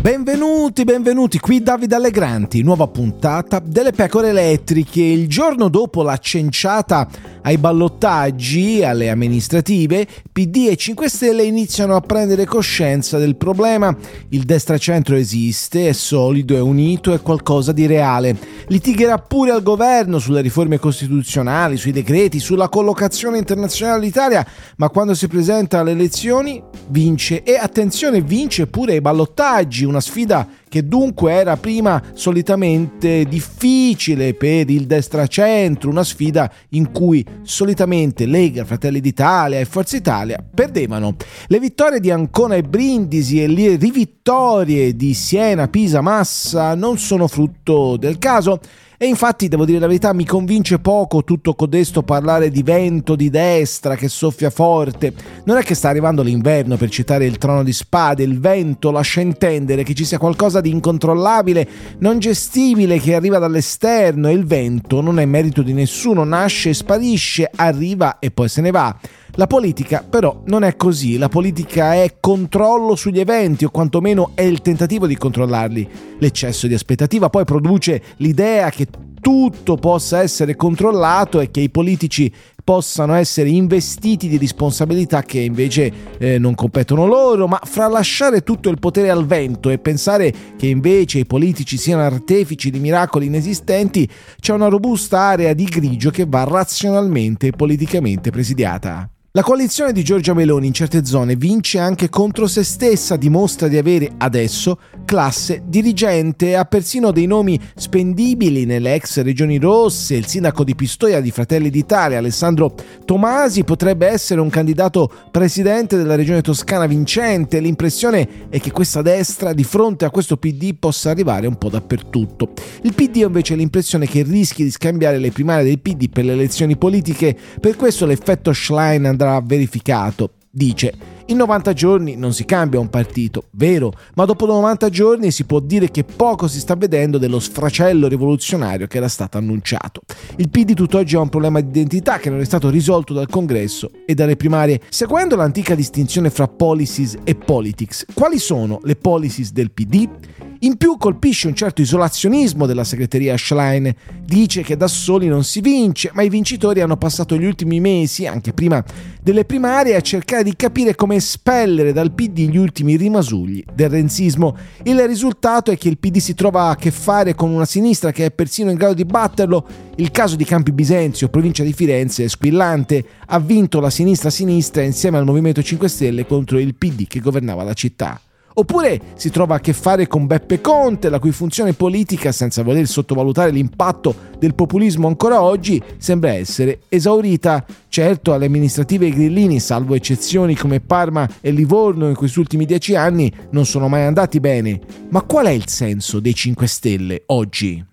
Benvenuti, benvenuti, qui Davide Allegranti, nuova puntata delle pecore elettriche. Il giorno dopo la cenciata ai ballottaggi, alle amministrative, PD e 5 Stelle iniziano a prendere coscienza del problema. Il destra-centro esiste, è solido, è unito, è qualcosa di reale. Litigherà pure al governo sulle riforme costituzionali, sui decreti, sulla collocazione internazionale d'Italia, ma quando si presenta alle elezioni vince e attenzione, vince pure ai ballottaggi, una sfida che dunque era prima solitamente difficile per il destra-centro, una sfida in cui solitamente Lega, Fratelli d'Italia e Forza Italia perdevano. Le vittorie di Ancona e Brindisi e le rivittorie di Siena, Pisa, Massa non sono frutto del caso e infatti, devo dire la verità, mi convince poco tutto codesto parlare di vento di destra che soffia forte. Non è che sta arrivando l'inverno per citare il trono di spade, il vento lascia intendere che ci sia qualcosa di incontrollabile, non gestibile che arriva dall'esterno e il vento non è merito di nessuno, nasce e sparisce, arriva e poi se ne va. La politica però non è così, la politica è controllo sugli eventi o quantomeno è il tentativo di controllarli. L'eccesso di aspettativa poi produce l'idea che tutto possa essere controllato e che i politici possano essere investiti di responsabilità che invece eh, non competono loro, ma fra lasciare tutto il potere al vento e pensare che invece i politici siano artefici di miracoli inesistenti, c'è una robusta area di grigio che va razionalmente e politicamente presidiata. La coalizione di Giorgia Meloni in certe zone vince anche contro se stessa, dimostra di avere adesso classe dirigente ha persino dei nomi spendibili nelle ex regioni rosse. Il sindaco di Pistoia di Fratelli d'Italia, Alessandro Tomasi, potrebbe essere un candidato presidente della regione toscana vincente. L'impressione è che questa destra di fronte a questo PD possa arrivare un po' dappertutto. Il PD ha invece l'impressione che rischi di scambiare le primarie del PD per le elezioni politiche, per questo l'effetto Schlein andrà verificato. Dice, in 90 giorni non si cambia un partito, vero, ma dopo 90 giorni si può dire che poco si sta vedendo dello sfracello rivoluzionario che era stato annunciato. Il PD tutt'oggi ha un problema di identità che non è stato risolto dal congresso e dalle primarie. Seguendo l'antica distinzione fra policies e politics, quali sono le policies del PD? In più colpisce un certo isolazionismo della segreteria Schlein. Dice che da soli non si vince, ma i vincitori hanno passato gli ultimi mesi, anche prima delle primarie, a cercare di capire come espellere dal PD gli ultimi rimasugli del renzismo. Il risultato è che il PD si trova a che fare con una sinistra che è persino in grado di batterlo. Il caso di Campi Bisenzio, provincia di Firenze, è squillante. Ha vinto la sinistra-sinistra insieme al Movimento 5 Stelle contro il PD che governava la città. Oppure si trova a che fare con Beppe Conte, la cui funzione politica, senza voler sottovalutare l'impatto del populismo ancora oggi, sembra essere esaurita. Certo, alle amministrative grillini, salvo eccezioni come Parma e Livorno in questi ultimi dieci anni, non sono mai andati bene. Ma qual è il senso dei 5 Stelle oggi?